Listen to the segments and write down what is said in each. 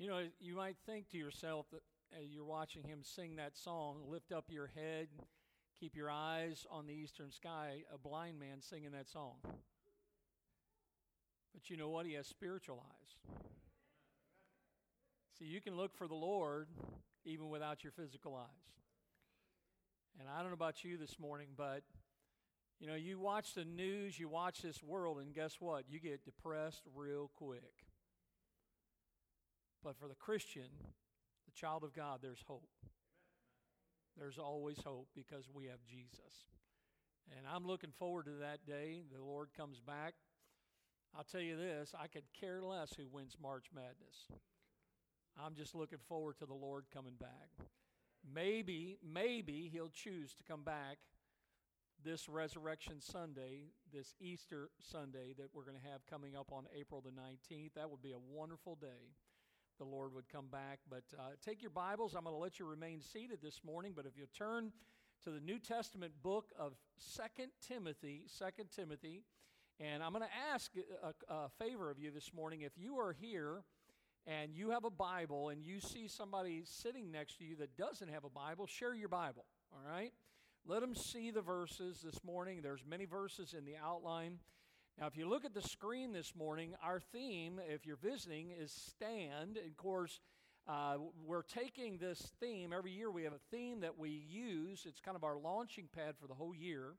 You know, you might think to yourself that uh, you're watching him sing that song, lift up your head, keep your eyes on the eastern sky, a blind man singing that song. But you know what? He has spiritual eyes. See, you can look for the Lord even without your physical eyes. And I don't know about you this morning, but you know, you watch the news, you watch this world, and guess what? You get depressed real quick. But for the Christian, the child of God, there's hope. There's always hope because we have Jesus. And I'm looking forward to that day. The Lord comes back. I'll tell you this I could care less who wins March Madness. I'm just looking forward to the Lord coming back. Maybe, maybe He'll choose to come back this Resurrection Sunday, this Easter Sunday that we're going to have coming up on April the 19th. That would be a wonderful day. The Lord would come back. But uh, take your Bibles. I'm going to let you remain seated this morning. But if you turn to the New Testament book of Second Timothy, Second Timothy, and I'm going to ask a, a favor of you this morning. If you are here and you have a Bible and you see somebody sitting next to you that doesn't have a Bible, share your Bible, all right? Let them see the verses this morning. There's many verses in the outline. Now, if you look at the screen this morning, our theme, if you're visiting, is stand. And of course, uh, we're taking this theme every year. We have a theme that we use. It's kind of our launching pad for the whole year.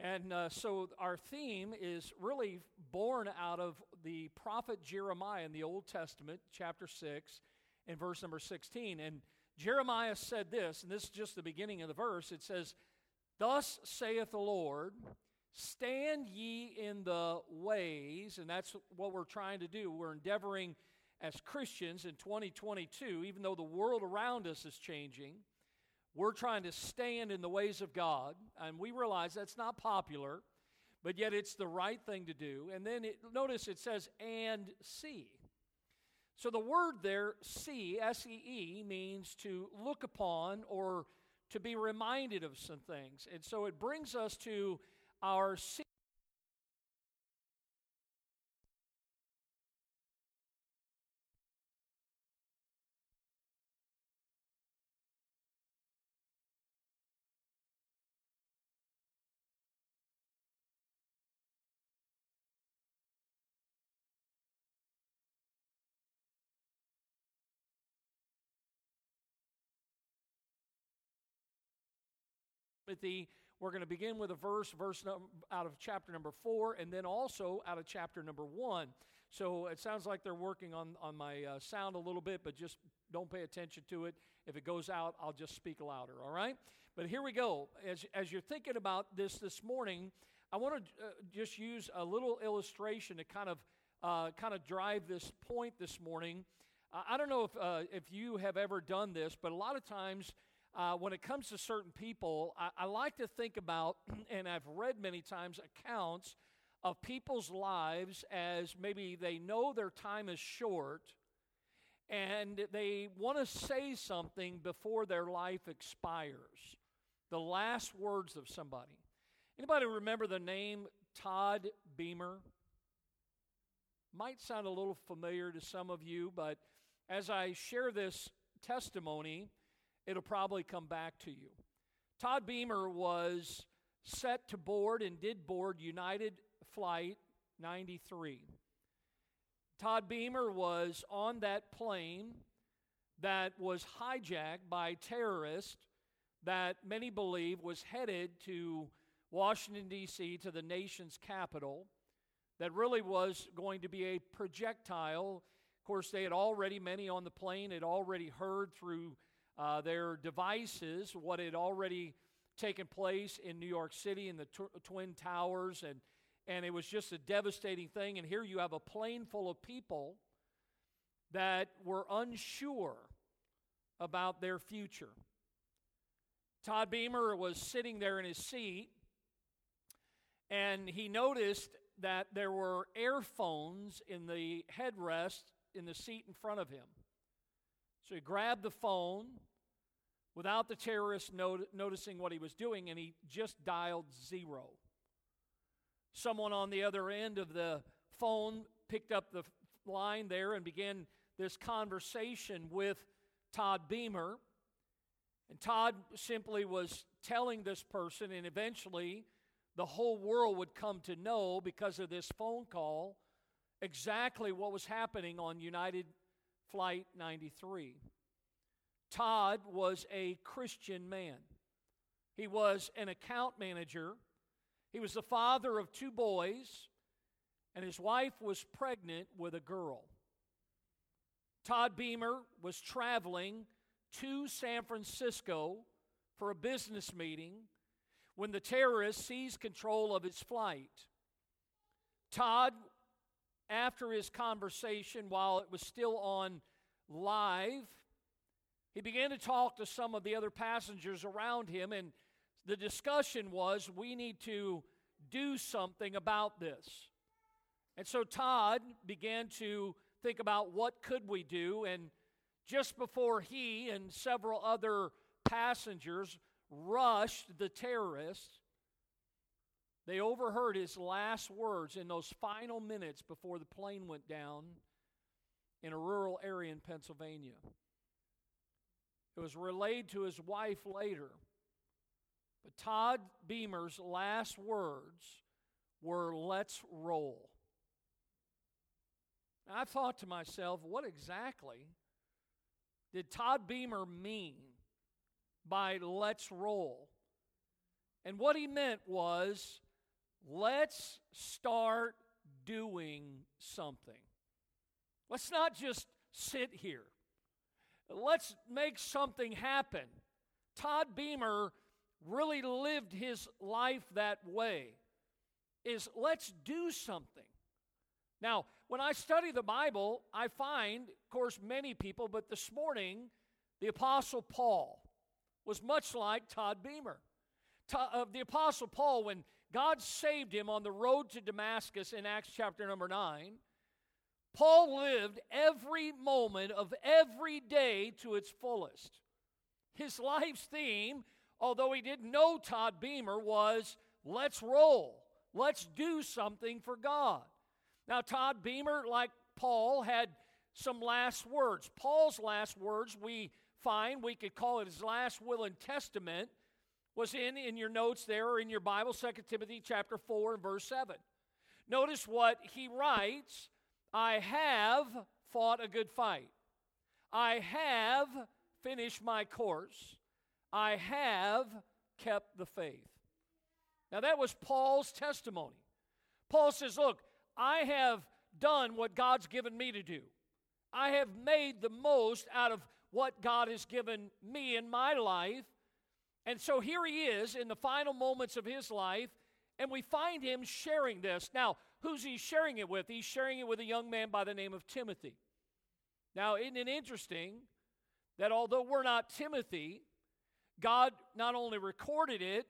And uh, so our theme is really born out of the prophet Jeremiah in the Old Testament, chapter 6, and verse number 16. And Jeremiah said this, and this is just the beginning of the verse. It says, Thus saith the Lord, stand ye in the ways, and that's what we're trying to do. We're endeavoring as Christians in 2022, even though the world around us is changing we're trying to stand in the ways of God, and we realize that's not popular, but yet it's the right thing to do. And then it, notice it says, and see. So the word there, see, S E E, means to look upon or to be reminded of some things. And so it brings us to our Timothy. We're going to begin with a verse, verse out of chapter number four, and then also out of chapter number one. So it sounds like they're working on, on my uh, sound a little bit, but just don't pay attention to it. If it goes out, I'll just speak louder, all right? But here we go. As, as you're thinking about this this morning, I want to uh, just use a little illustration to kind of, uh, kind of drive this point this morning. I don't know if, uh, if you have ever done this, but a lot of times uh, when it comes to certain people, I, I like to think about, and I've read many times accounts of people's lives as maybe they know their time is short and they want to say something before their life expires. The last words of somebody. Anybody remember the name Todd Beamer? Might sound a little familiar to some of you, but as I share this testimony, it'll probably come back to you. Todd Beamer was set to board and did board United Flight 93. Todd Beamer was on that plane that was hijacked by terrorists that many believe was headed to Washington, D.C., to the nation's capital, that really was going to be a projectile. Of course, they had already, many on the plane had already heard through uh, their devices, what had already taken place in New York City in the tw- Twin Towers, and, and it was just a devastating thing. And here you have a plane full of people that were unsure about their future. Todd Beamer was sitting there in his seat, and he noticed that there were earphones in the headrest in the seat in front of him. So he grabbed the phone without the terrorist not- noticing what he was doing, and he just dialed zero. Someone on the other end of the phone picked up the line there and began this conversation with Todd Beamer. And Todd simply was telling this person, and eventually the whole world would come to know because of this phone call exactly what was happening on United Flight 93. Todd was a Christian man. He was an account manager. He was the father of two boys, and his wife was pregnant with a girl. Todd Beamer was traveling to San Francisco for a business meeting when the terrorist seized control of his flight. Todd, after his conversation, while it was still on live, he began to talk to some of the other passengers around him, and the discussion was we need to do something about this. And so Todd began to think about what could we do and just before he and several other passengers rushed the terrorists, they overheard his last words in those final minutes before the plane went down in a rural area in Pennsylvania. It was relayed to his wife later. But Todd Beamer's last words were, Let's roll. I thought to myself, what exactly did Todd Beamer mean by let's roll? And what he meant was, let's start doing something. Let's not just sit here. Let's make something happen. Todd Beamer really lived his life that way. Is let's do something. Now, when I study the Bible, I find, of course, many people, but this morning, the Apostle Paul was much like Todd Beamer. Uh, the Apostle Paul, when God saved him on the road to Damascus in Acts chapter number 9, Paul lived every moment of every day to its fullest. His life's theme, although he didn't know Todd Beamer, was let's roll, let's do something for God. Now, Todd Beamer, like Paul, had some last words. Paul's last words, we find, we could call it his last will and testament, was in, in your notes there or in your Bible, 2 Timothy chapter 4 and verse 7. Notice what he writes I have fought a good fight. I have finished my course. I have kept the faith. Now, that was Paul's testimony. Paul says, Look, I have done what God's given me to do. I have made the most out of what God has given me in my life. And so here he is in the final moments of his life, and we find him sharing this. Now, who's he sharing it with? He's sharing it with a young man by the name of Timothy. Now, isn't it interesting that although we're not Timothy, God not only recorded it,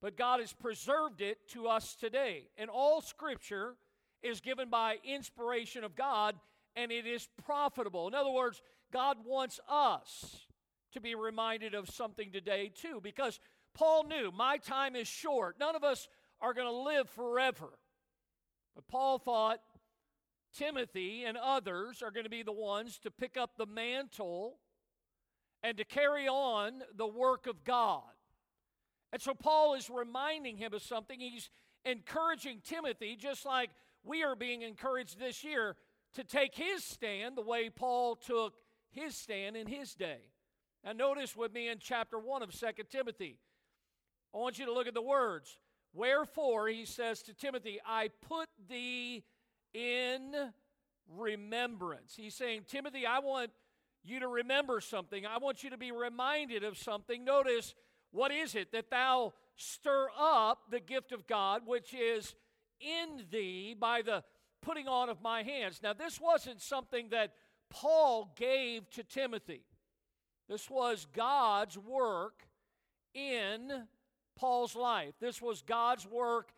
but God has preserved it to us today. And all scripture is given by inspiration of God and it is profitable. In other words, God wants us to be reminded of something today too because Paul knew my time is short. None of us are going to live forever. But Paul thought Timothy and others are going to be the ones to pick up the mantle and to carry on the work of God. And so Paul is reminding him of something. He's encouraging Timothy, just like we are being encouraged this year to take his stand the way Paul took his stand in his day. Notice with me in chapter 1 of Second Timothy. I want you to look at the words. Wherefore, he says to Timothy, I put thee in remembrance. He's saying, Timothy, I want you to remember something. I want you to be reminded of something. Notice, what is it? That thou stir up the gift of God, which is in thee by the putting on of my hands. Now, this wasn't something that Paul gave to Timothy, this was God's work in Paul's life. This was God's work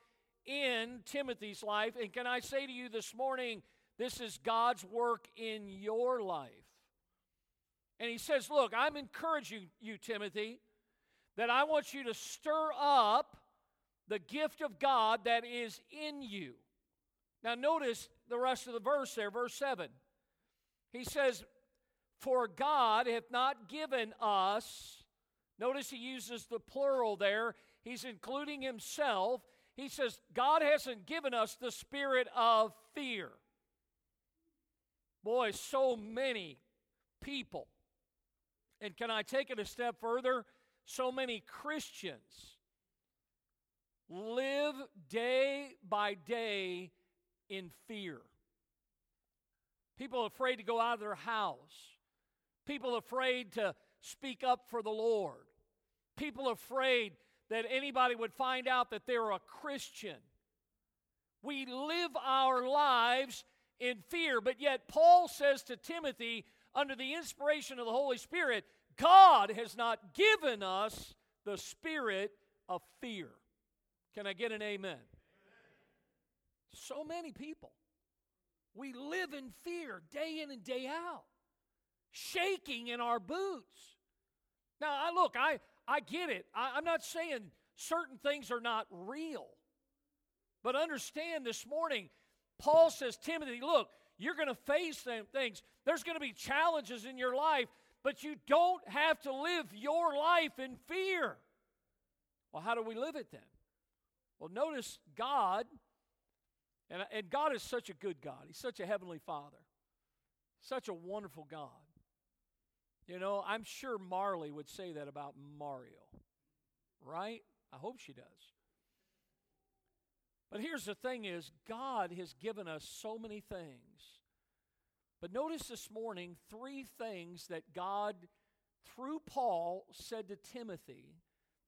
in Timothy's life. And can I say to you this morning, this is God's work in your life. And he says, Look, I'm encouraging you, Timothy, that I want you to stir up the gift of God that is in you. Now, notice the rest of the verse there, verse 7. He says, For God hath not given us, notice he uses the plural there, he's including himself. He says, God hasn't given us the spirit of fear. Boy, so many people. And can I take it a step further? So many Christians live day by day in fear. People afraid to go out of their house. People afraid to speak up for the Lord. People afraid that anybody would find out that they're a Christian. We live our lives in fear, but yet Paul says to Timothy, under the inspiration of the Holy Spirit, God has not given us the spirit of fear. Can I get an amen? amen? So many people. We live in fear day in and day out, shaking in our boots. Now, I look, I, I get it. I, I'm not saying certain things are not real. But understand this morning, Paul says, Timothy, look, you're going to face them things. There's going to be challenges in your life, but you don't have to live your life in fear. Well, how do we live it then? Well, notice God, and, and God is such a good God. He's such a heavenly Father, such a wonderful God. You know, I'm sure Marley would say that about Mario, right? I hope she does. But here's the thing is God has given us so many things. But notice this morning three things that God through Paul said to Timothy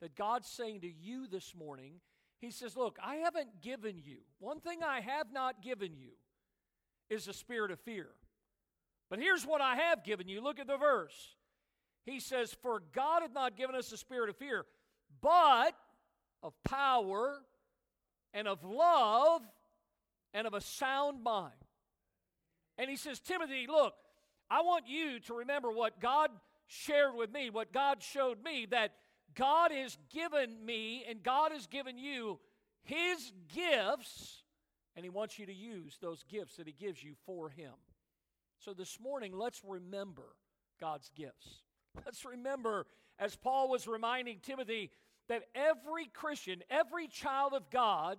that God's saying to you this morning. He says, "Look, I haven't given you. One thing I have not given you is a spirit of fear. But here's what I have given you. Look at the verse. He says, "For God hath not given us a spirit of fear, but of power and of love and of a sound mind. And he says, Timothy, look, I want you to remember what God shared with me, what God showed me, that God has given me and God has given you his gifts, and he wants you to use those gifts that he gives you for him. So this morning, let's remember God's gifts. Let's remember, as Paul was reminding Timothy, that every Christian, every child of God,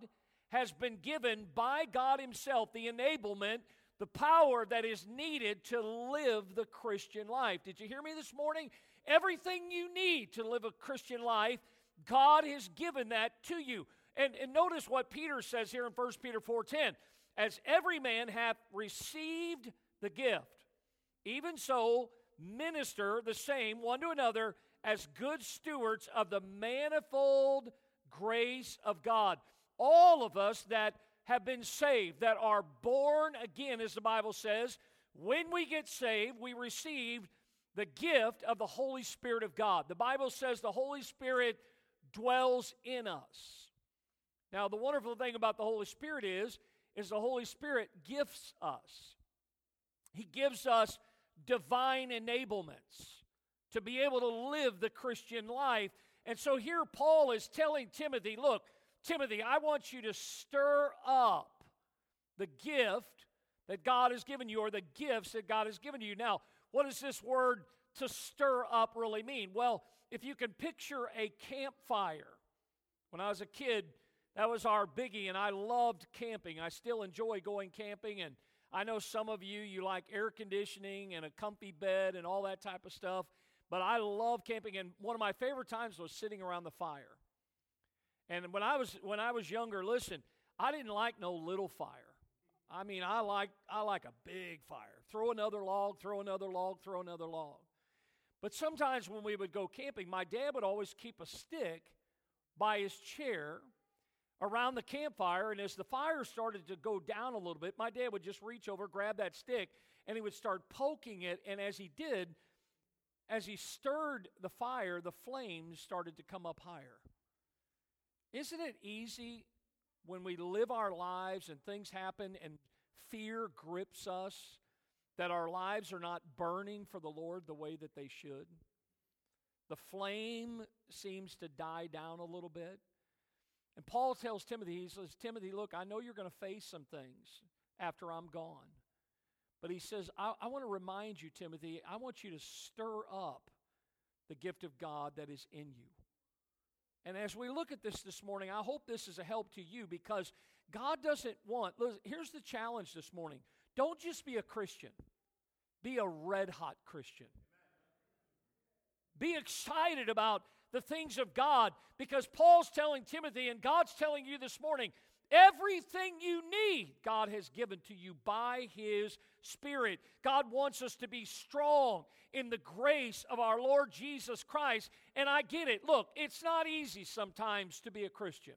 has been given by God Himself the enablement, the power that is needed to live the Christian life. Did you hear me this morning? Everything you need to live a Christian life, God has given that to you. And, and notice what Peter says here in 1 Peter 4:10. As every man hath received the gift, even so minister the same one to another as good stewards of the manifold grace of God. All of us that have been saved, that are born again, as the Bible says, when we get saved, we receive the gift of the Holy Spirit of God. The Bible says the Holy Spirit dwells in us. Now, the wonderful thing about the Holy Spirit is, is the Holy Spirit gifts us. He gives us divine enablements to be able to live the Christian life. And so here Paul is telling Timothy, look, Timothy, I want you to stir up the gift that God has given you or the gifts that God has given you. Now, what does this word to stir up really mean? Well, if you can picture a campfire. When I was a kid, that was our biggie, and I loved camping. I still enjoy going camping, and I know some of you, you like air conditioning and a comfy bed and all that type of stuff. But I love camping, and one of my favorite times was sitting around the fire. And when I was when I was younger, listen, I didn't like no little fire. I mean, I like I like a big fire. Throw another log, throw another log, throw another log. But sometimes when we would go camping, my dad would always keep a stick by his chair around the campfire. And as the fire started to go down a little bit, my dad would just reach over, grab that stick, and he would start poking it. And as he did, as he stirred the fire, the flames started to come up higher. Isn't it easy when we live our lives and things happen and fear grips us that our lives are not burning for the Lord the way that they should? The flame seems to die down a little bit. And Paul tells Timothy, he says, Timothy, look, I know you're going to face some things after I'm gone. But he says, I, I want to remind you, Timothy, I want you to stir up the gift of God that is in you. And as we look at this this morning, I hope this is a help to you because God doesn't want, listen, here's the challenge this morning don't just be a Christian, be a red hot Christian. Be excited about the things of God because Paul's telling Timothy and God's telling you this morning everything you need, God has given to you by His Spirit. God wants us to be strong in the grace of our Lord Jesus Christ. And I get it. Look, it's not easy sometimes to be a Christian.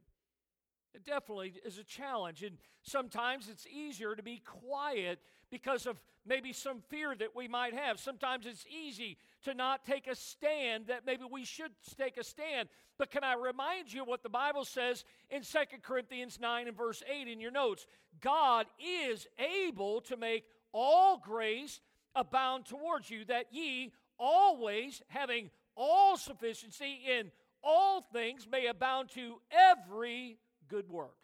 It definitely is a challenge. And sometimes it's easier to be quiet because of maybe some fear that we might have. Sometimes it's easy to not take a stand that maybe we should take a stand. But can I remind you what the Bible says in Second Corinthians 9 and verse 8 in your notes? God is able to make all grace abound towards you, that ye always having all sufficiency in all things may abound to every good work.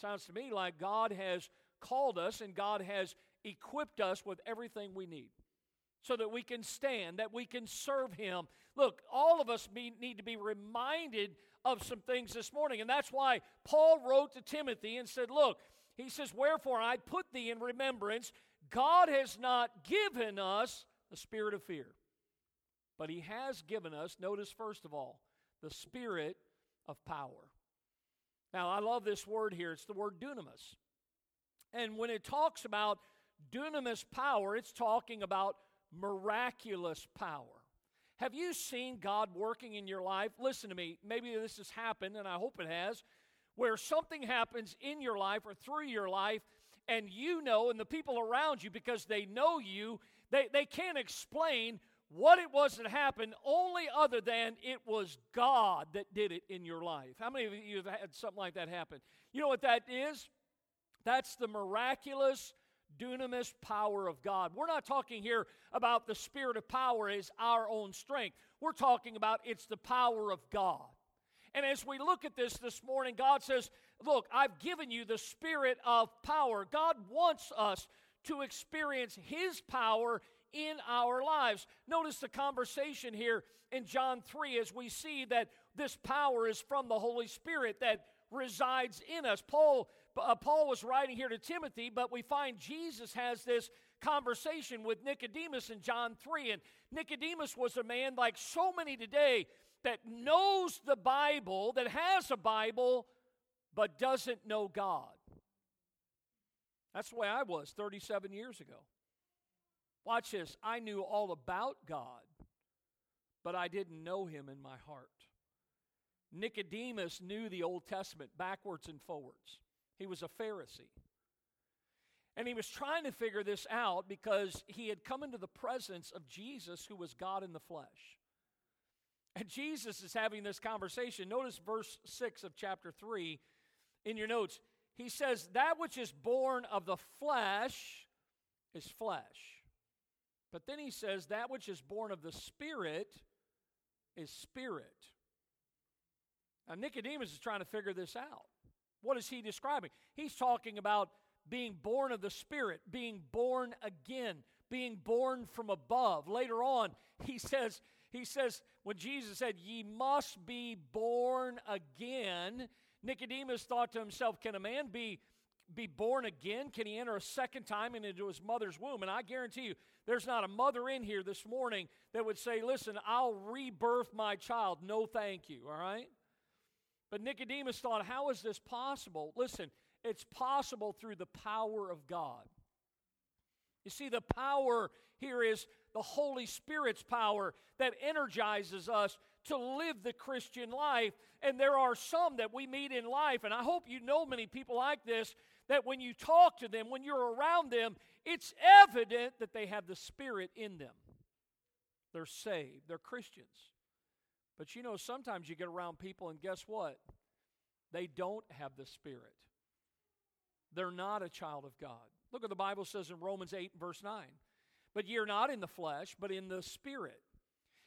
Sounds to me like God has called us and God has equipped us with everything we need so that we can stand, that we can serve Him. Look, all of us need to be reminded of some things this morning. And that's why Paul wrote to Timothy and said, Look, he says, Wherefore I put thee in remembrance, God has not given us the spirit of fear, but He has given us, notice first of all, the spirit of power. Now, I love this word here. It's the word dunamis. And when it talks about dunamis power, it's talking about miraculous power. Have you seen God working in your life? Listen to me. Maybe this has happened, and I hope it has, where something happens in your life or through your life, and you know, and the people around you, because they know you, they, they can't explain what it was that happened, only other than it was God that did it in your life. How many of you have had something like that happen? You know what that is? That's the miraculous dunamis power of God. We're not talking here about the spirit of power as our own strength. We're talking about it's the power of God. And as we look at this this morning, God says, Look, I've given you the spirit of power. God wants us to experience His power in our lives. Notice the conversation here in John 3 as we see that this power is from the Holy Spirit that resides in us. Paul uh, Paul was writing here to Timothy, but we find Jesus has this conversation with Nicodemus in John 3 and Nicodemus was a man like so many today that knows the Bible, that has a Bible but doesn't know God. That's the way I was 37 years ago. Watch this. I knew all about God, but I didn't know him in my heart. Nicodemus knew the Old Testament backwards and forwards. He was a Pharisee. And he was trying to figure this out because he had come into the presence of Jesus, who was God in the flesh. And Jesus is having this conversation. Notice verse 6 of chapter 3 in your notes. He says, That which is born of the flesh is flesh but then he says, That which is born of the Spirit is spirit. Now, Nicodemus is trying to figure this out. What is he describing? He's talking about being born of the Spirit, being born again, being born from above. Later on, he says, he says, when Jesus said, Ye must be born again, Nicodemus thought to himself, Can a man be be born again? Can he enter a second time into his mother's womb? And I guarantee you, there's not a mother in here this morning that would say, Listen, I'll rebirth my child. No, thank you, all right? But Nicodemus thought, How is this possible? Listen, it's possible through the power of God. You see, the power here is the Holy Spirit's power that energizes us to live the Christian life. And there are some that we meet in life, and I hope you know many people like this, that when you talk to them, when you're around them, it's evident that they have the Spirit in them. They're saved, they're Christians. But you know, sometimes you get around people, and guess what? They don't have the Spirit. They're not a child of God. Look what the Bible says in Romans 8, verse 9. But ye are not in the flesh, but in the Spirit.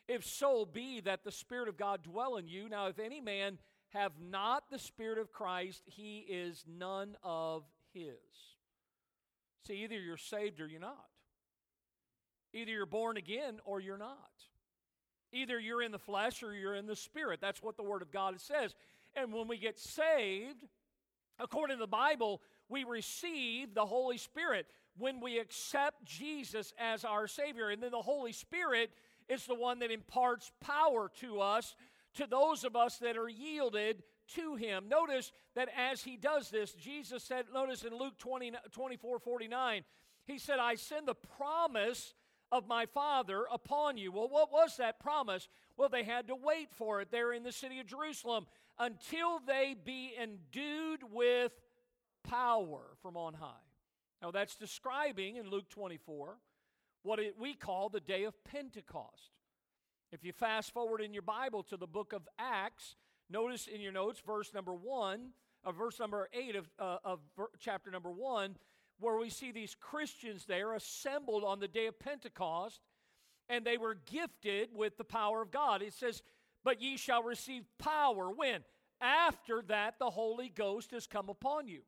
If so be that the Spirit of God dwell in you. Now, if any man have not the Spirit of Christ, he is none of his. See, either you're saved or you're not. Either you're born again or you're not. Either you're in the flesh or you're in the spirit. That's what the Word of God says. And when we get saved, according to the Bible, we receive the Holy Spirit when we accept Jesus as our Savior. And then the Holy Spirit is the one that imparts power to us, to those of us that are yielded to Him. Notice that as He does this, Jesus said, notice in Luke 20, 24 49, He said, I send the promise of my Father upon you. Well, what was that promise? Well, they had to wait for it there in the city of Jerusalem until they be endued with power from on high. Now, that's describing in Luke 24 what it, we call the day of Pentecost. If you fast forward in your Bible to the book of Acts, notice in your notes verse number 1, uh, verse number 8 of, uh, of chapter number 1, where we see these Christians there assembled on the day of Pentecost, and they were gifted with the power of God. It says, But ye shall receive power. When? After that, the Holy Ghost has come upon you.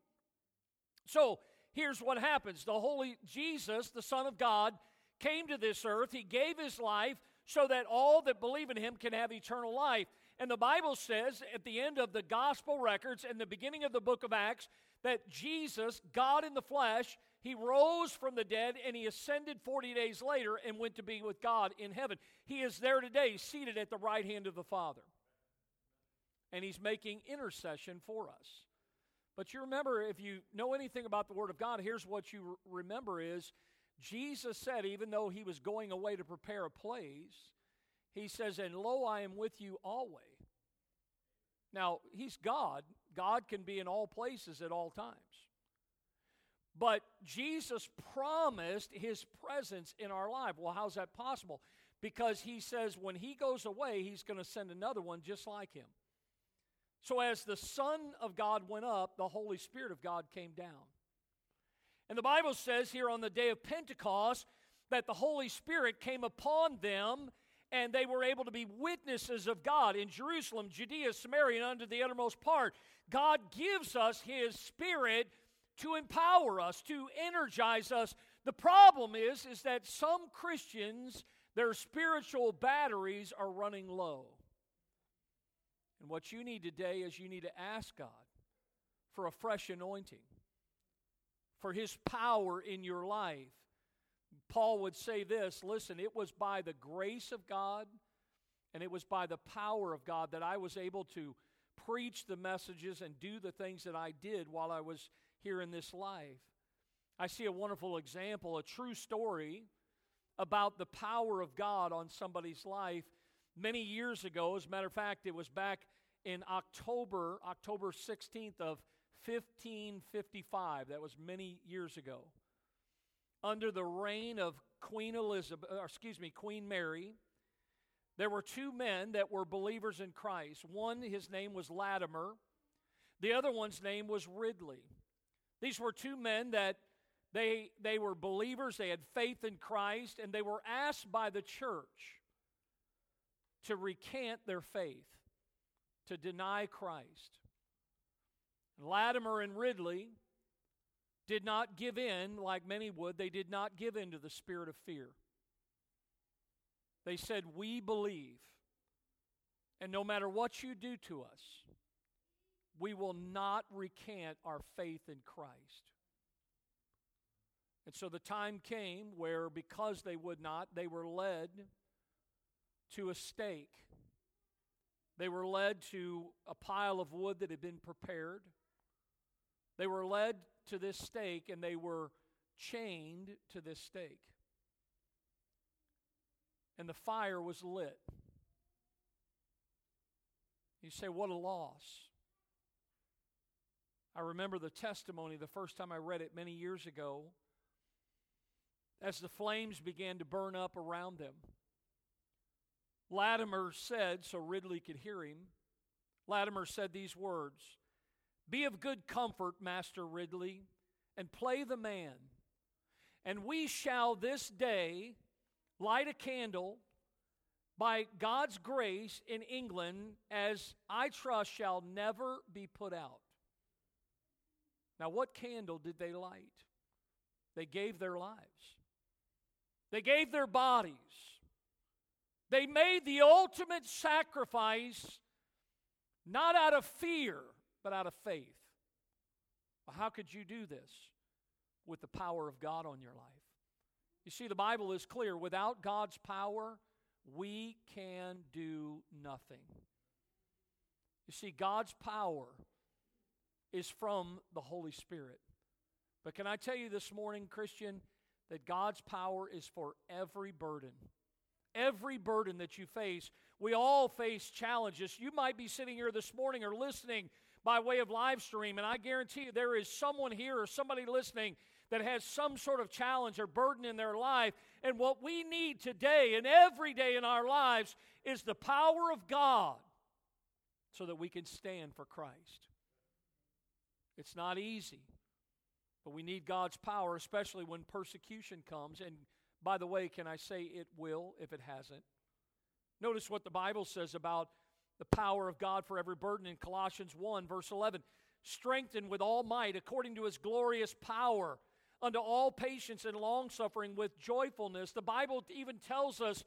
So here's what happens the Holy Jesus, the Son of God, came to this earth. He gave his life so that all that believe in him can have eternal life. And the Bible says at the end of the gospel records and the beginning of the book of Acts that Jesus, God in the flesh, he rose from the dead and he ascended 40 days later and went to be with God in heaven. He is there today, seated at the right hand of the Father. And he's making intercession for us. But you remember, if you know anything about the Word of God, here's what you remember is Jesus said, even though he was going away to prepare a place, he says, And lo, I am with you always. Now, he's God. God can be in all places at all times. But Jesus promised his presence in our life. Well, how's that possible? Because he says when he goes away, he's going to send another one just like him. So, as the Son of God went up, the Holy Spirit of God came down. And the Bible says here on the day of Pentecost that the Holy Spirit came upon them and they were able to be witnesses of God in Jerusalem, Judea, Samaria, and under the uttermost part. God gives us His Spirit to empower us, to energize us. The problem is, is that some Christians, their spiritual batteries are running low. And what you need today is you need to ask God for a fresh anointing, for His power in your life. Paul would say this listen, it was by the grace of God and it was by the power of God that I was able to preach the messages and do the things that I did while I was here in this life. I see a wonderful example, a true story about the power of God on somebody's life many years ago. As a matter of fact, it was back in October, October 16th of 1555. That was many years ago. Under the reign of Queen Elizabeth, or excuse me, Queen Mary, there were two men that were believers in Christ. One, his name was Latimer. The other one's name was Ridley. These were two men that they, they were believers, they had faith in Christ, and they were asked by the church to recant their faith to deny Christ. Latimer and Ridley did not give in like many would. They did not give in to the spirit of fear. They said, We believe, and no matter what you do to us, we will not recant our faith in Christ. And so the time came where, because they would not, they were led to a stake they were led to a pile of wood that had been prepared. They were led to this stake and they were chained to this stake. And the fire was lit. You say, what a loss. I remember the testimony the first time I read it many years ago as the flames began to burn up around them. Latimer said, so Ridley could hear him, Latimer said these words Be of good comfort, Master Ridley, and play the man. And we shall this day light a candle by God's grace in England, as I trust shall never be put out. Now, what candle did they light? They gave their lives. They gave their bodies. They made the ultimate sacrifice not out of fear, but out of faith. Well, how could you do this with the power of God on your life? You see, the Bible is clear without God's power, we can do nothing. You see, God's power is from the Holy Spirit. But can I tell you this morning, Christian, that God's power is for every burden. Every burden that you face, we all face challenges. You might be sitting here this morning or listening by way of live stream, and I guarantee you there is someone here or somebody listening that has some sort of challenge or burden in their life. And what we need today and every day in our lives is the power of God so that we can stand for Christ. It's not easy, but we need God's power, especially when persecution comes. And by the way, can I say it will if it hasn't? Notice what the Bible says about the power of God for every burden in Colossians 1, verse 11. Strengthened with all might according to his glorious power unto all patience and long suffering with joyfulness. The Bible even tells us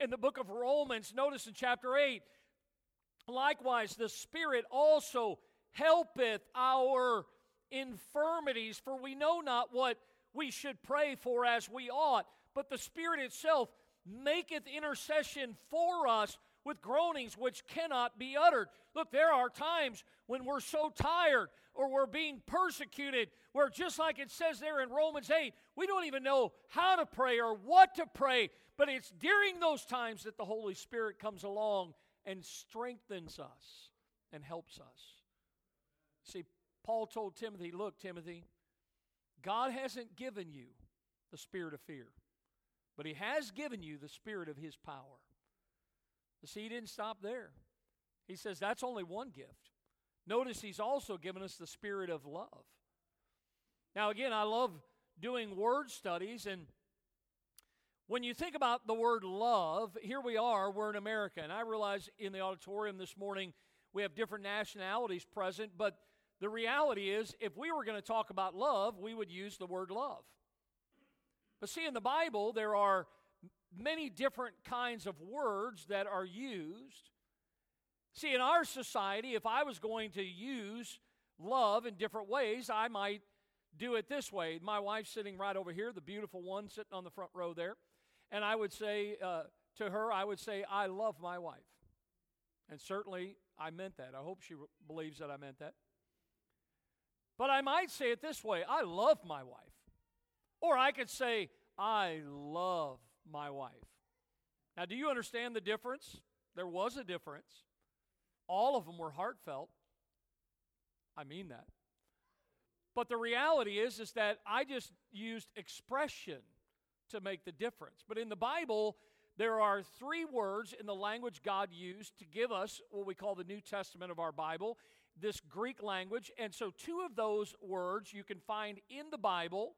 in the book of Romans, notice in chapter 8, likewise, the Spirit also helpeth our infirmities, for we know not what we should pray for as we ought, but the Spirit itself maketh intercession for us with groanings which cannot be uttered. Look, there are times when we're so tired or we're being persecuted where, just like it says there in Romans 8, we don't even know how to pray or what to pray. But it's during those times that the Holy Spirit comes along and strengthens us and helps us. See, Paul told Timothy, Look, Timothy, God hasn't given you the spirit of fear, but He has given you the spirit of His power. See, He didn't stop there. He says that's only one gift. Notice He's also given us the spirit of love. Now, again, I love doing word studies, and when you think about the word love, here we are, we're in America, and I realize in the auditorium this morning we have different nationalities present, but the reality is, if we were going to talk about love, we would use the word love. But see, in the Bible, there are many different kinds of words that are used. See, in our society, if I was going to use love in different ways, I might do it this way. My wife's sitting right over here, the beautiful one sitting on the front row there. And I would say uh, to her, I would say, I love my wife. And certainly I meant that. I hope she believes that I meant that. But I might say it this way I love my wife. Or I could say, I love my wife. Now, do you understand the difference? There was a difference. All of them were heartfelt. I mean that. But the reality is is that I just used expression to make the difference. But in the Bible, there are three words in the language God used to give us what we call the New Testament of our Bible this Greek language. And so, two of those words you can find in the Bible.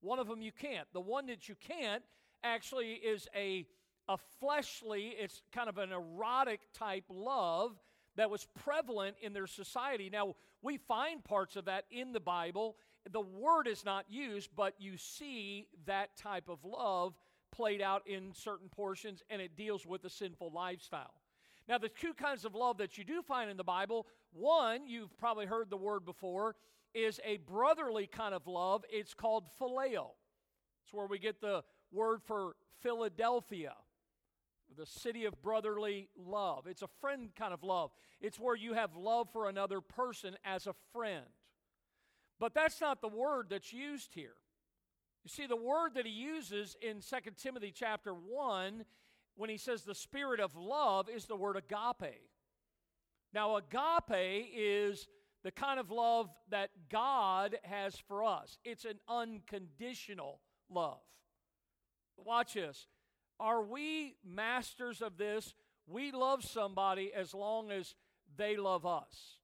One of them you can't. The one that you can't actually is a, a fleshly, it's kind of an erotic type love that was prevalent in their society. Now, we find parts of that in the Bible. The word is not used, but you see that type of love played out in certain portions, and it deals with the sinful lifestyle. Now, the two kinds of love that you do find in the Bible one, you've probably heard the word before, is a brotherly kind of love. It's called phileo. It's where we get the word for Philadelphia, the city of brotherly love. It's a friend kind of love. It's where you have love for another person as a friend. But that's not the word that's used here. You see, the word that he uses in 2 Timothy chapter 1 when he says the spirit of love is the word agape. Now, agape is the kind of love that God has for us, it's an unconditional love. Watch this. Are we masters of this? We love somebody as long as they love us.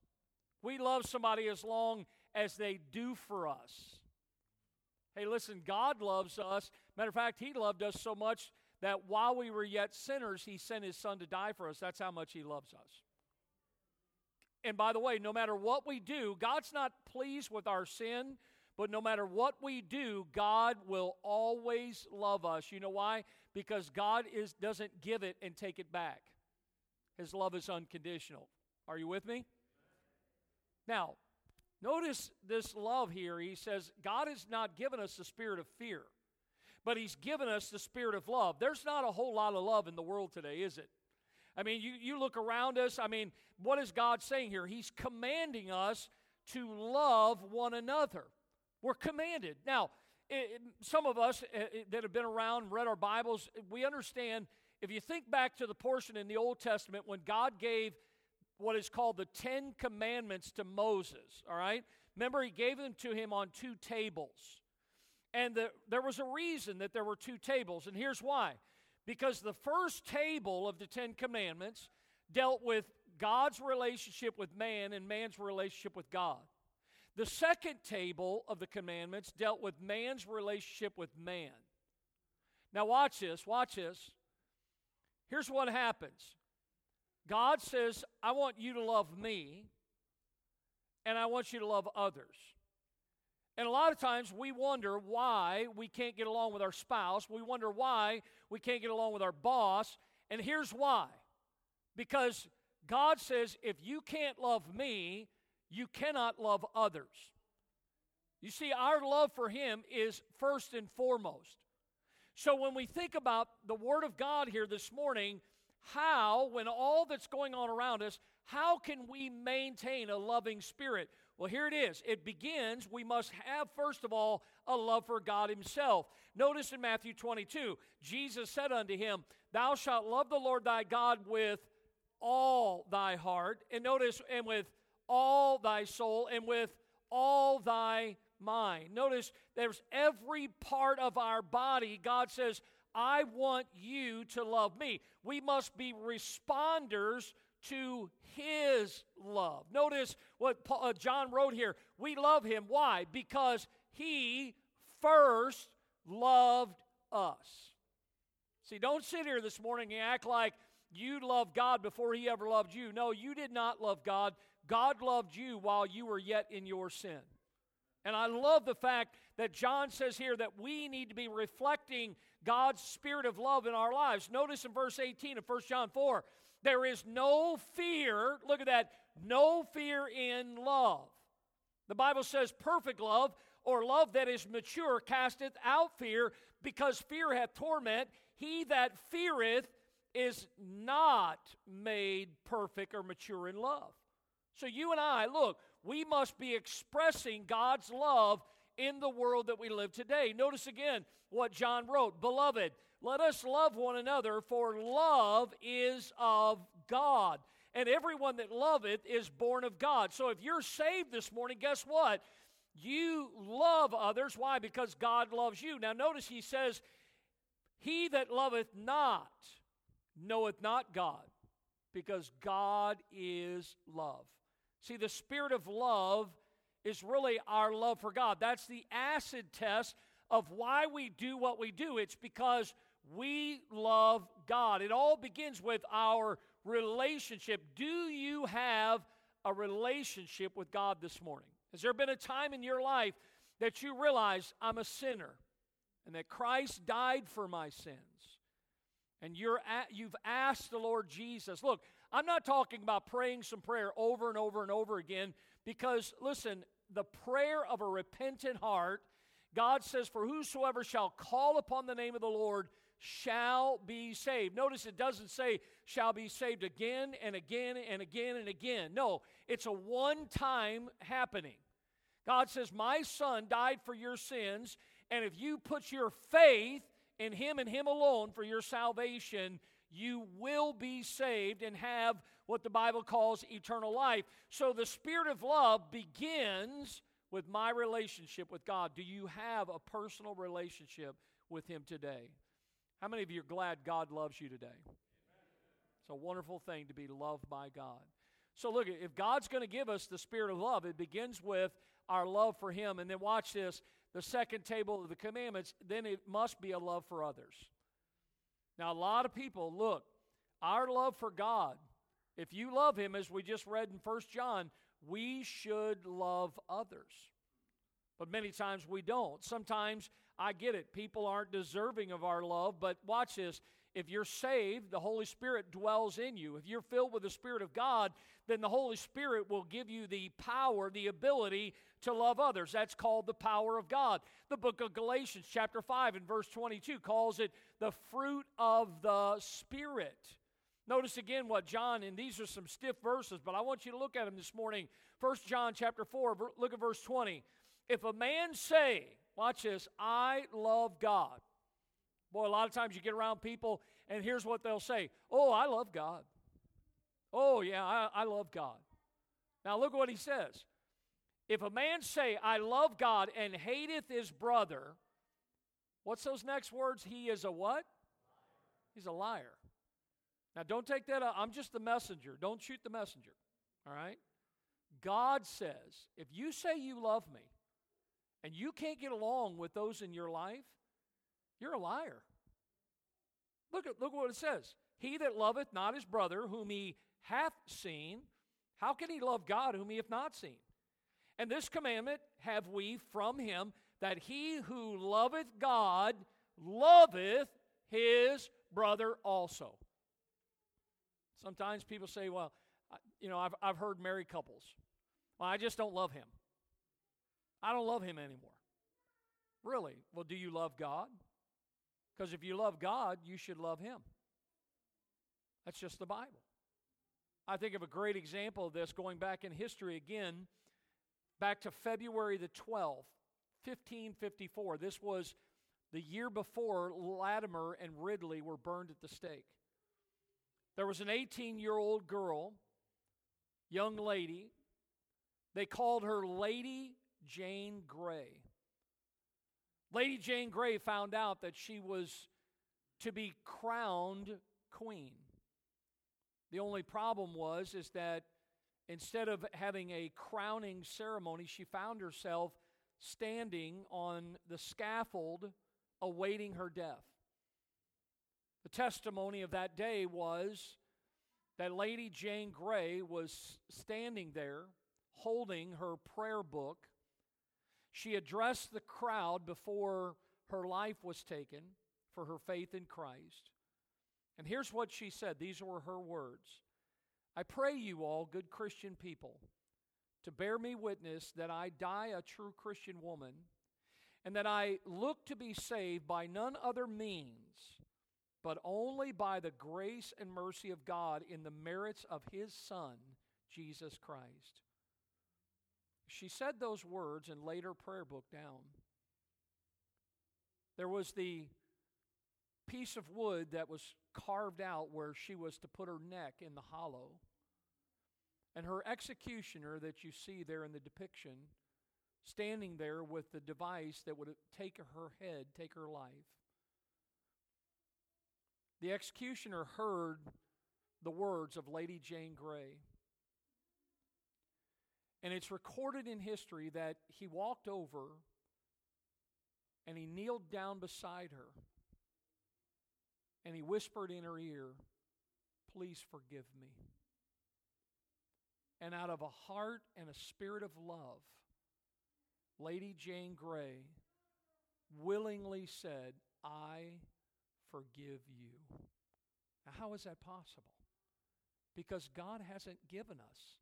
We love somebody as long as they do for us. Hey, listen, God loves us. Matter of fact, He loved us so much that while we were yet sinners, He sent His Son to die for us. That's how much He loves us. And by the way, no matter what we do, God's not pleased with our sin, But no matter what we do, God will always love us. You know why? Because God is, doesn't give it and take it back. His love is unconditional. Are you with me? Now, notice this love here. He says, God has not given us the spirit of fear, but He's given us the spirit of love. There's not a whole lot of love in the world today, is it? I mean, you, you look around us. I mean, what is God saying here? He's commanding us to love one another. We're commanded. Now, it, some of us uh, that have been around, read our Bibles, we understand if you think back to the portion in the Old Testament when God gave what is called the Ten Commandments to Moses, all right? Remember, he gave them to him on two tables. And the, there was a reason that there were two tables, and here's why. Because the first table of the Ten Commandments dealt with God's relationship with man and man's relationship with God. The second table of the commandments dealt with man's relationship with man. Now, watch this, watch this. Here's what happens God says, I want you to love me, and I want you to love others. And a lot of times we wonder why we can't get along with our spouse. We wonder why we can't get along with our boss. And here's why because God says, if you can't love me, you cannot love others. You see, our love for Him is first and foremost. So when we think about the Word of God here this morning, how, when all that's going on around us, how can we maintain a loving spirit? Well, here it is. It begins, we must have, first of all, a love for God Himself. Notice in Matthew 22, Jesus said unto him, Thou shalt love the Lord thy God with all thy heart. And notice, and with all thy soul, and with all thy mind. Notice there's every part of our body. God says, I want you to love me. We must be responders to his love. Notice what Paul, uh, John wrote here. We love him. Why? Because he first loved us. See, don't sit here this morning and act like you loved God before he ever loved you. No, you did not love God. God loved you while you were yet in your sin. And I love the fact that John says here that we need to be reflecting God's spirit of love in our lives. Notice in verse 18 of 1 John 4 there is no fear, look at that, no fear in love. The Bible says perfect love or love that is mature casteth out fear, because fear hath torment. He that feareth is not made perfect or mature in love. So you and I, look, we must be expressing God's love in the world that we live today. Notice again what John wrote Beloved, let us love one another, for love is of God. And everyone that loveth is born of God. So if you're saved this morning, guess what? You love others. Why? Because God loves you. Now, notice he says, He that loveth not knoweth not God, because God is love. See, the spirit of love is really our love for God. That's the acid test of why we do what we do. It's because we love God. It all begins with our relationship. Do you have a relationship with God this morning? Has there been a time in your life that you realize I'm a sinner and that Christ died for my sins? And you're at, you've asked the Lord Jesus. Look, I'm not talking about praying some prayer over and over and over again because, listen, the prayer of a repentant heart, God says, For whosoever shall call upon the name of the Lord shall be saved. Notice it doesn't say shall be saved again and again and again and again. No, it's a one time happening. God says, My son died for your sins, and if you put your faith in him and him alone for your salvation, you will be saved and have what the Bible calls eternal life. So the spirit of love begins with my relationship with God. Do you have a personal relationship with Him today? How many of you are glad God loves you today? It's a wonderful thing to be loved by God. So, look, if God's going to give us the spirit of love, it begins with our love for Him. And then, watch this the second table of the commandments, then it must be a love for others. Now, a lot of people, look, our love for God, if you love Him, as we just read in First John, we should love others. But many times we don't. Sometimes I get it. People aren't deserving of our love, but watch this. If you're saved, the Holy Spirit dwells in you. If you're filled with the Spirit of God, then the Holy Spirit will give you the power, the ability to love others. That's called the power of God. The book of Galatians, chapter 5, and verse 22, calls it the fruit of the Spirit. Notice again what John, and these are some stiff verses, but I want you to look at them this morning. First John chapter 4, look at verse 20. If a man say, watch this, I love God. Boy, a lot of times you get around people, and here's what they'll say Oh, I love God. Oh, yeah, I, I love God. Now look what he says. If a man say, I love God, and hateth his brother, what's those next words? He is a what? He's a liar. Now, don't take that out. I'm just the messenger. Don't shoot the messenger. All right? God says, if you say you love me and you can't get along with those in your life, you're a liar. Look at look what it says. He that loveth not his brother whom he hath seen, how can he love God whom he hath not seen? And this commandment have we from him that he who loveth God loveth his brother also. Sometimes people say, well, you know, I've, I've heard married couples. Well, I just don't love him. I don't love him anymore. Really? Well, do you love God? Because if you love God, you should love him. That's just the Bible. I think of a great example of this going back in history again, back to February the 12th, 1554. This was the year before Latimer and Ridley were burned at the stake. There was an 18 year old girl, young lady. They called her Lady Jane Grey. Lady Jane Grey found out that she was to be crowned queen. The only problem was is that instead of having a crowning ceremony, she found herself standing on the scaffold awaiting her death. The testimony of that day was that Lady Jane Grey was standing there holding her prayer book. She addressed the crowd before her life was taken for her faith in Christ. And here's what she said these were her words I pray you all, good Christian people, to bear me witness that I die a true Christian woman, and that I look to be saved by none other means but only by the grace and mercy of God in the merits of His Son, Jesus Christ. She said those words and laid her prayer book down. There was the piece of wood that was carved out where she was to put her neck in the hollow. And her executioner, that you see there in the depiction, standing there with the device that would take her head, take her life. The executioner heard the words of Lady Jane Grey. And it's recorded in history that he walked over and he kneeled down beside her and he whispered in her ear, Please forgive me. And out of a heart and a spirit of love, Lady Jane Grey willingly said, I forgive you. Now, how is that possible? Because God hasn't given us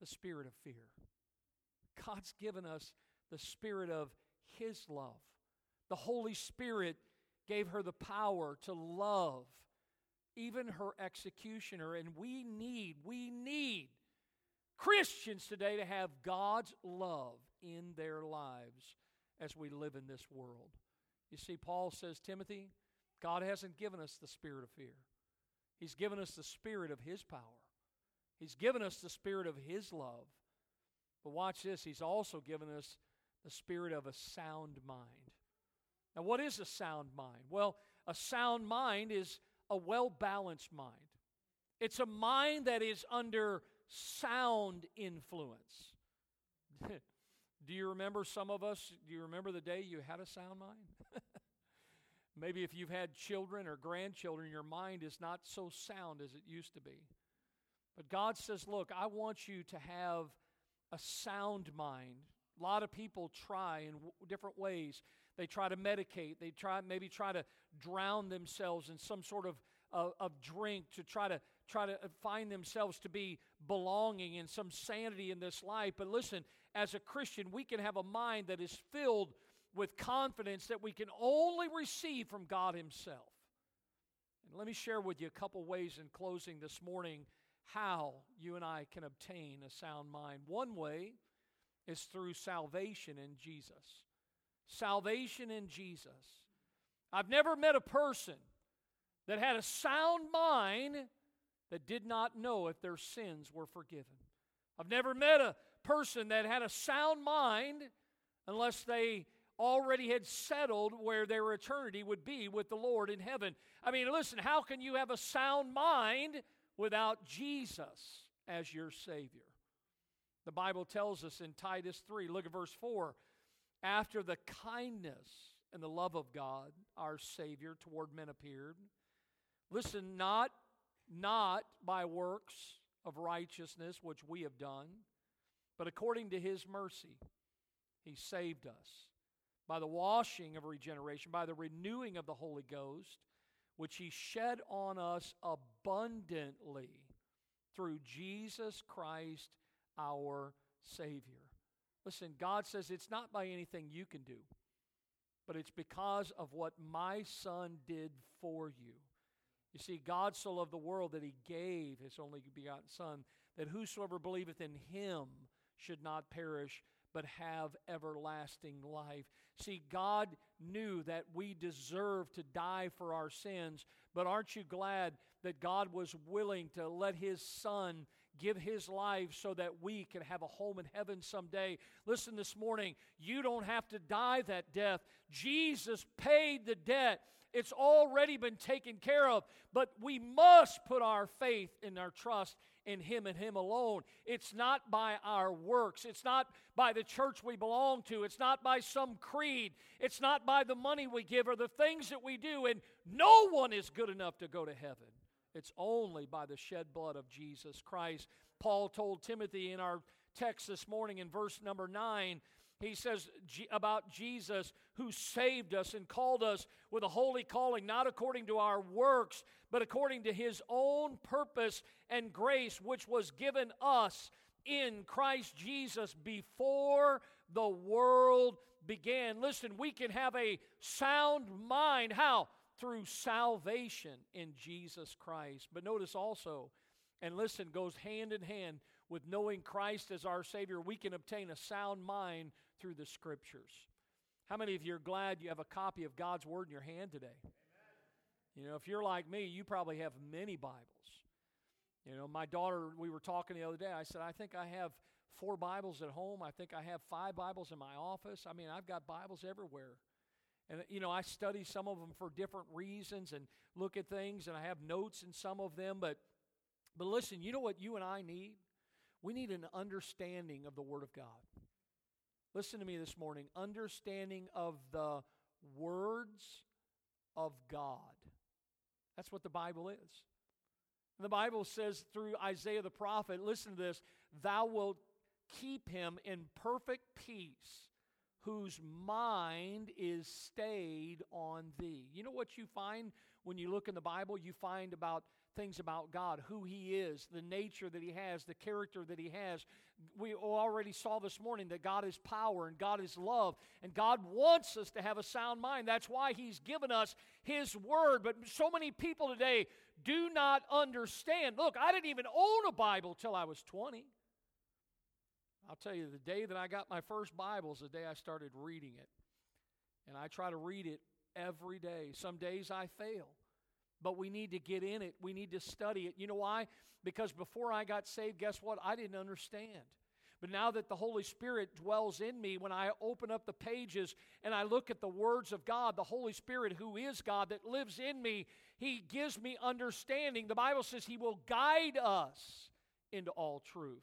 the spirit of fear. God's given us the spirit of His love. The Holy Spirit gave her the power to love even her executioner. And we need, we need Christians today to have God's love in their lives as we live in this world. You see, Paul says, Timothy, God hasn't given us the spirit of fear. He's given us the spirit of His power. He's given us the spirit of His love. But watch this, He's also given us the spirit of a sound mind. Now, what is a sound mind? Well, a sound mind is a well balanced mind, it's a mind that is under sound influence. do you remember some of us? Do you remember the day you had a sound mind? Maybe if you've had children or grandchildren, your mind is not so sound as it used to be. But God says, Look, I want you to have a sound mind A lot of people try in w- different ways. They try to medicate. They try maybe try to drown themselves in some sort of, of, of drink to try to try to find themselves to be belonging in some sanity in this life. But listen, as a Christian, we can have a mind that is filled with confidence that we can only receive from God Himself. And let me share with you a couple ways in closing this morning how you and I can obtain a sound mind. One way is through salvation in Jesus. Salvation in Jesus. I've never met a person that had a sound mind that did not know if their sins were forgiven. I've never met a person that had a sound mind unless they already had settled where their eternity would be with the Lord in heaven. I mean, listen, how can you have a sound mind without Jesus as your Savior? The Bible tells us in Titus 3, look at verse 4 after the kindness and the love of God, our Savior, toward men appeared. Listen, not, not by works of righteousness which we have done, but according to his mercy, he saved us by the washing of regeneration, by the renewing of the Holy Ghost, which he shed on us abundantly through Jesus Christ our Savior. Listen, God says it's not by anything you can do, but it's because of what my Son did for you. You see, God so loved the world that he gave his only begotten Son, that whosoever believeth in him should not perish, but have everlasting life. See, God knew that we deserved to die for our sins, but aren't you glad that God was willing to let his Son give his life so that we can have a home in heaven someday. Listen, this morning, you don't have to die that death. Jesus paid the debt. It's already been taken care of, but we must put our faith and our trust in Him and Him alone. It's not by our works, it's not by the church we belong to, it's not by some creed, it's not by the money we give or the things that we do, and no one is good enough to go to heaven. It's only by the shed blood of Jesus Christ. Paul told Timothy in our text this morning in verse number 9 he says about Jesus who saved us and called us with a holy calling, not according to our works, but according to his own purpose and grace, which was given us in Christ Jesus before the world began. Listen, we can have a sound mind. How? Through salvation in Jesus Christ. But notice also, and listen, goes hand in hand with knowing Christ as our Savior, we can obtain a sound mind through the Scriptures. How many of you are glad you have a copy of God's Word in your hand today? Amen. You know, if you're like me, you probably have many Bibles. You know, my daughter, we were talking the other day. I said, I think I have four Bibles at home. I think I have five Bibles in my office. I mean, I've got Bibles everywhere. And, you know, I study some of them for different reasons and look at things, and I have notes in some of them. But, but listen, you know what you and I need? We need an understanding of the Word of God. Listen to me this morning understanding of the words of God. That's what the Bible is. The Bible says through Isaiah the prophet, listen to this, thou wilt keep him in perfect peace whose mind is stayed on thee. You know what you find when you look in the Bible? You find about things about God, who He is, the nature that He has, the character that He has. We already saw this morning that God is power and God is love, and God wants us to have a sound mind. That's why He's given us His Word. But so many people today do not understand. Look, I didn't even own a Bible till I was 20. I'll tell you, the day that I got my first Bible is the day I started reading it. And I try to read it every day. Some days I fail, but we need to get in it. We need to study it. You know why? Because before I got saved, guess what? I didn't understand. But now that the Holy Spirit dwells in me, when I open up the pages and I look at the words of God, the Holy Spirit, who is God, that lives in me, He gives me understanding. The Bible says He will guide us into all truth.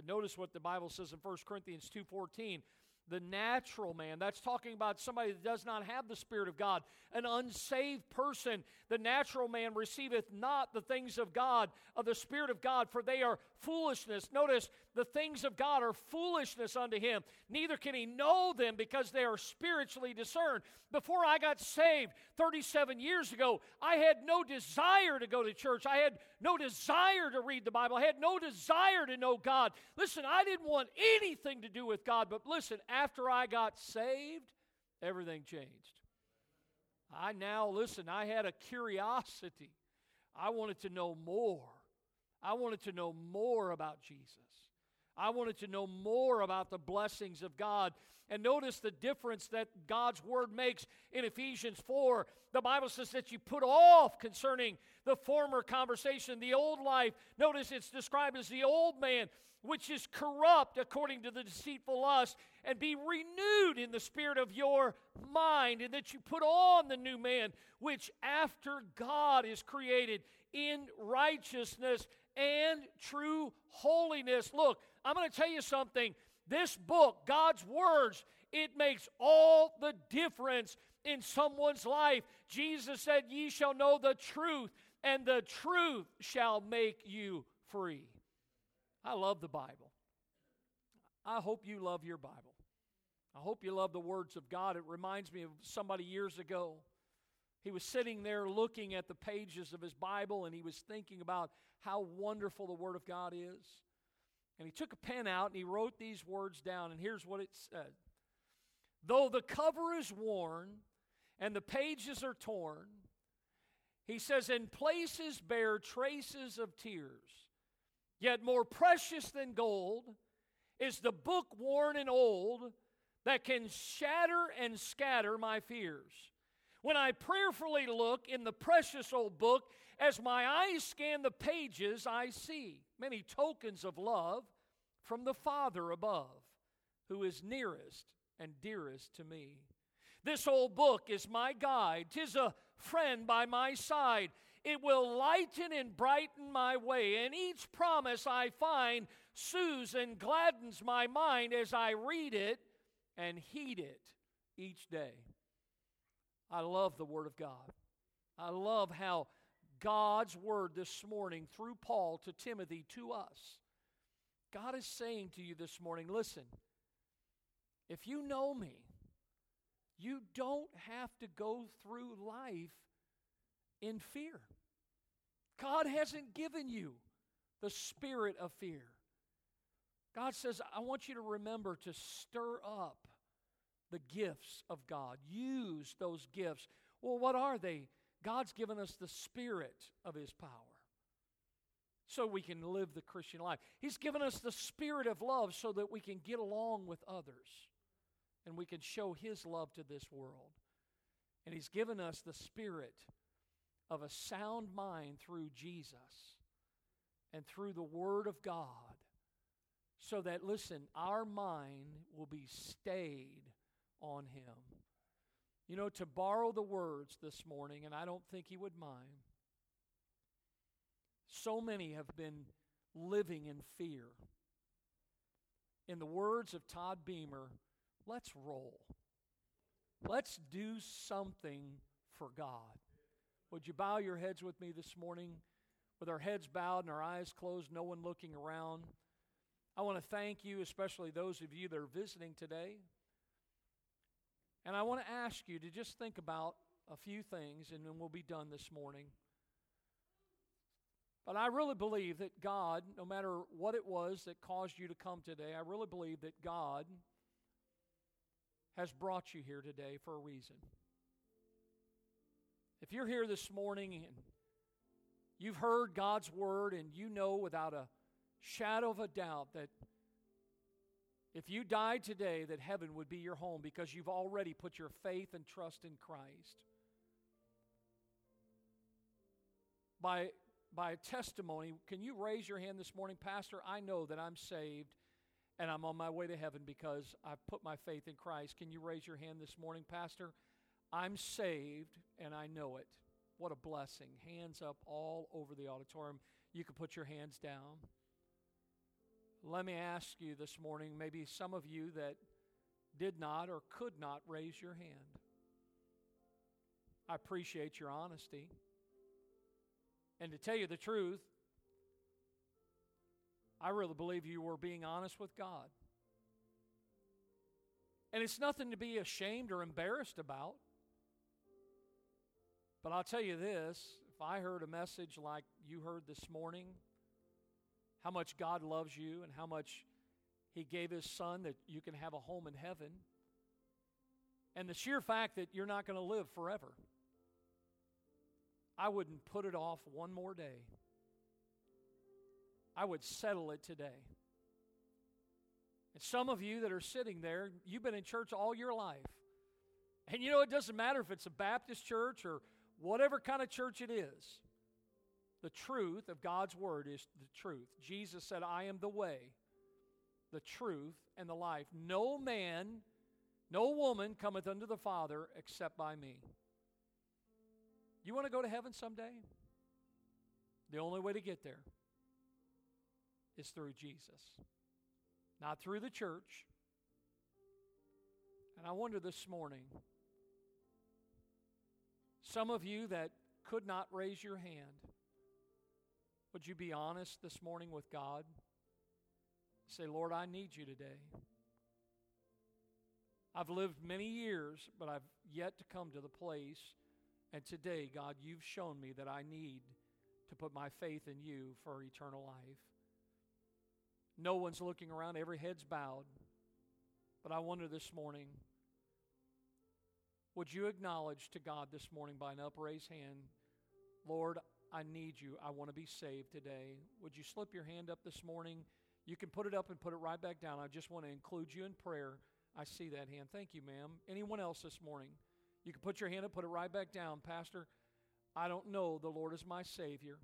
But notice what the Bible says in 1 Corinthians 2:14. The natural man. That's talking about somebody that does not have the Spirit of God, an unsaved person. The natural man receiveth not the things of God, of the Spirit of God, for they are foolishness. Notice the things of God are foolishness unto him. Neither can he know them because they are spiritually discerned. Before I got saved 37 years ago, I had no desire to go to church. I had no desire to read the Bible. I had no desire to know God. Listen, I didn't want anything to do with God, but listen, after I got saved, everything changed. I now, listen, I had a curiosity. I wanted to know more. I wanted to know more about Jesus. I wanted to know more about the blessings of God. And notice the difference that God's word makes in Ephesians 4. The Bible says that you put off concerning the former conversation, the old life. Notice it's described as the old man, which is corrupt according to the deceitful lust, and be renewed in the spirit of your mind, and that you put on the new man, which after God is created in righteousness and true holiness. Look, I'm going to tell you something. This book, God's words, it makes all the difference in someone's life. Jesus said, Ye shall know the truth, and the truth shall make you free. I love the Bible. I hope you love your Bible. I hope you love the words of God. It reminds me of somebody years ago. He was sitting there looking at the pages of his Bible and he was thinking about how wonderful the Word of God is. And he took a pen out and he wrote these words down, and here's what it said Though the cover is worn and the pages are torn, he says, in places bear traces of tears. Yet more precious than gold is the book worn and old that can shatter and scatter my fears. When I prayerfully look in the precious old book, as my eyes scan the pages, I see many tokens of love from the Father above, who is nearest and dearest to me. This old book is my guide, tis a friend by my side. It will lighten and brighten my way, and each promise I find soothes and gladdens my mind as I read it and heed it each day. I love the Word of God. I love how God's Word this morning, through Paul to Timothy, to us, God is saying to you this morning listen, if you know me, you don't have to go through life in fear. God hasn't given you the spirit of fear. God says, I want you to remember to stir up the gifts of God. Use those gifts. Well, what are they? God's given us the spirit of His power so we can live the Christian life. He's given us the spirit of love so that we can get along with others and we can show His love to this world. And He's given us the spirit of a sound mind through Jesus and through the Word of God so that, listen, our mind will be stayed on Him. You know, to borrow the words this morning, and I don't think He would mind, so many have been living in fear. In the words of Todd Beamer, let's roll. Let's do something for God. Would you bow your heads with me this morning? With our heads bowed and our eyes closed, no one looking around. I want to thank you, especially those of you that are visiting today. And I want to ask you to just think about a few things, and then we'll be done this morning. But I really believe that God, no matter what it was that caused you to come today, I really believe that God has brought you here today for a reason. If you're here this morning and you've heard God's word and you know without a shadow of a doubt that if you died today, that heaven would be your home because you've already put your faith and trust in Christ. By, by a testimony, can you raise your hand this morning? Pastor, I know that I'm saved and I'm on my way to heaven because I've put my faith in Christ. Can you raise your hand this morning, Pastor? I'm saved and I know it. What a blessing. Hands up all over the auditorium. You can put your hands down. Let me ask you this morning maybe some of you that did not or could not raise your hand. I appreciate your honesty. And to tell you the truth, I really believe you were being honest with God. And it's nothing to be ashamed or embarrassed about. But I'll tell you this if I heard a message like you heard this morning, how much God loves you and how much He gave His Son that you can have a home in heaven, and the sheer fact that you're not going to live forever, I wouldn't put it off one more day. I would settle it today. And some of you that are sitting there, you've been in church all your life. And you know, it doesn't matter if it's a Baptist church or whatever kind of church it is. The truth of God's word is the truth. Jesus said, I am the way, the truth, and the life. No man, no woman cometh unto the Father except by me. You want to go to heaven someday? The only way to get there is through Jesus, not through the church. And I wonder this morning some of you that could not raise your hand, would you be honest this morning with God? Say, Lord, I need you today. I've lived many years, but I've yet to come to the place. And today, God, you've shown me that I need to put my faith in you for eternal life. No one's looking around, every head's bowed. But I wonder this morning would you acknowledge to God this morning by an upraised hand, Lord, I need you. I want to be saved today. Would you slip your hand up this morning? You can put it up and put it right back down. I just want to include you in prayer. I see that hand. Thank you, ma'am. Anyone else this morning? You can put your hand up, put it right back down. Pastor, I don't know the Lord is my Savior.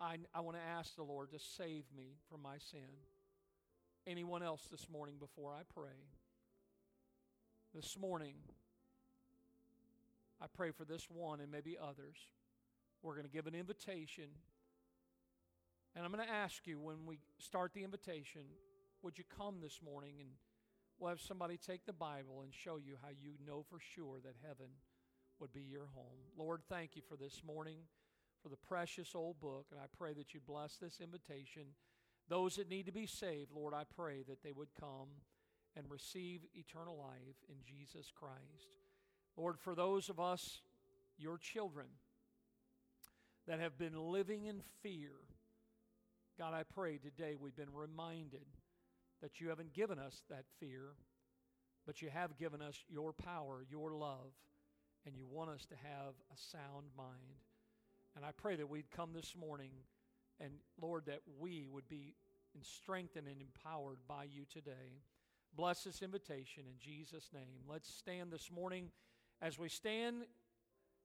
I, I want to ask the Lord to save me from my sin. Anyone else this morning before I pray? This morning, I pray for this one and maybe others. We're going to give an invitation. And I'm going to ask you when we start the invitation, would you come this morning and we'll have somebody take the Bible and show you how you know for sure that heaven would be your home. Lord, thank you for this morning, for the precious old book, and I pray that you bless this invitation. Those that need to be saved, Lord, I pray that they would come and receive eternal life in Jesus Christ. Lord, for those of us, your children, that have been living in fear, God, I pray today we've been reminded that you haven't given us that fear, but you have given us your power, your love, and you want us to have a sound mind. And I pray that we'd come this morning and, Lord, that we would be strengthened and empowered by you today. Bless this invitation in Jesus' name. Let's stand this morning. As we stand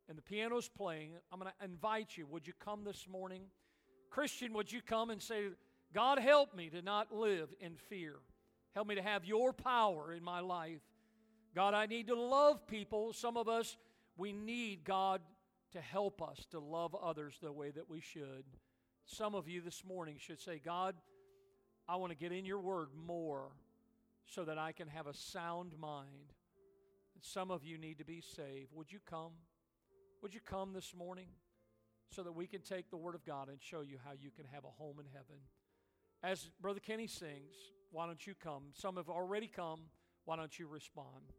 and the piano's playing, I'm going to invite you. Would you come this morning? Christian, would you come and say, God, help me to not live in fear. Help me to have your power in my life. God, I need to love people. Some of us, we need God to help us to love others the way that we should. Some of you this morning should say, God, I want to get in your word more so that I can have a sound mind. And some of you need to be saved. Would you come? Would you come this morning so that we can take the Word of God and show you how you can have a home in heaven? As Brother Kenny sings, why don't you come? Some have already come. Why don't you respond?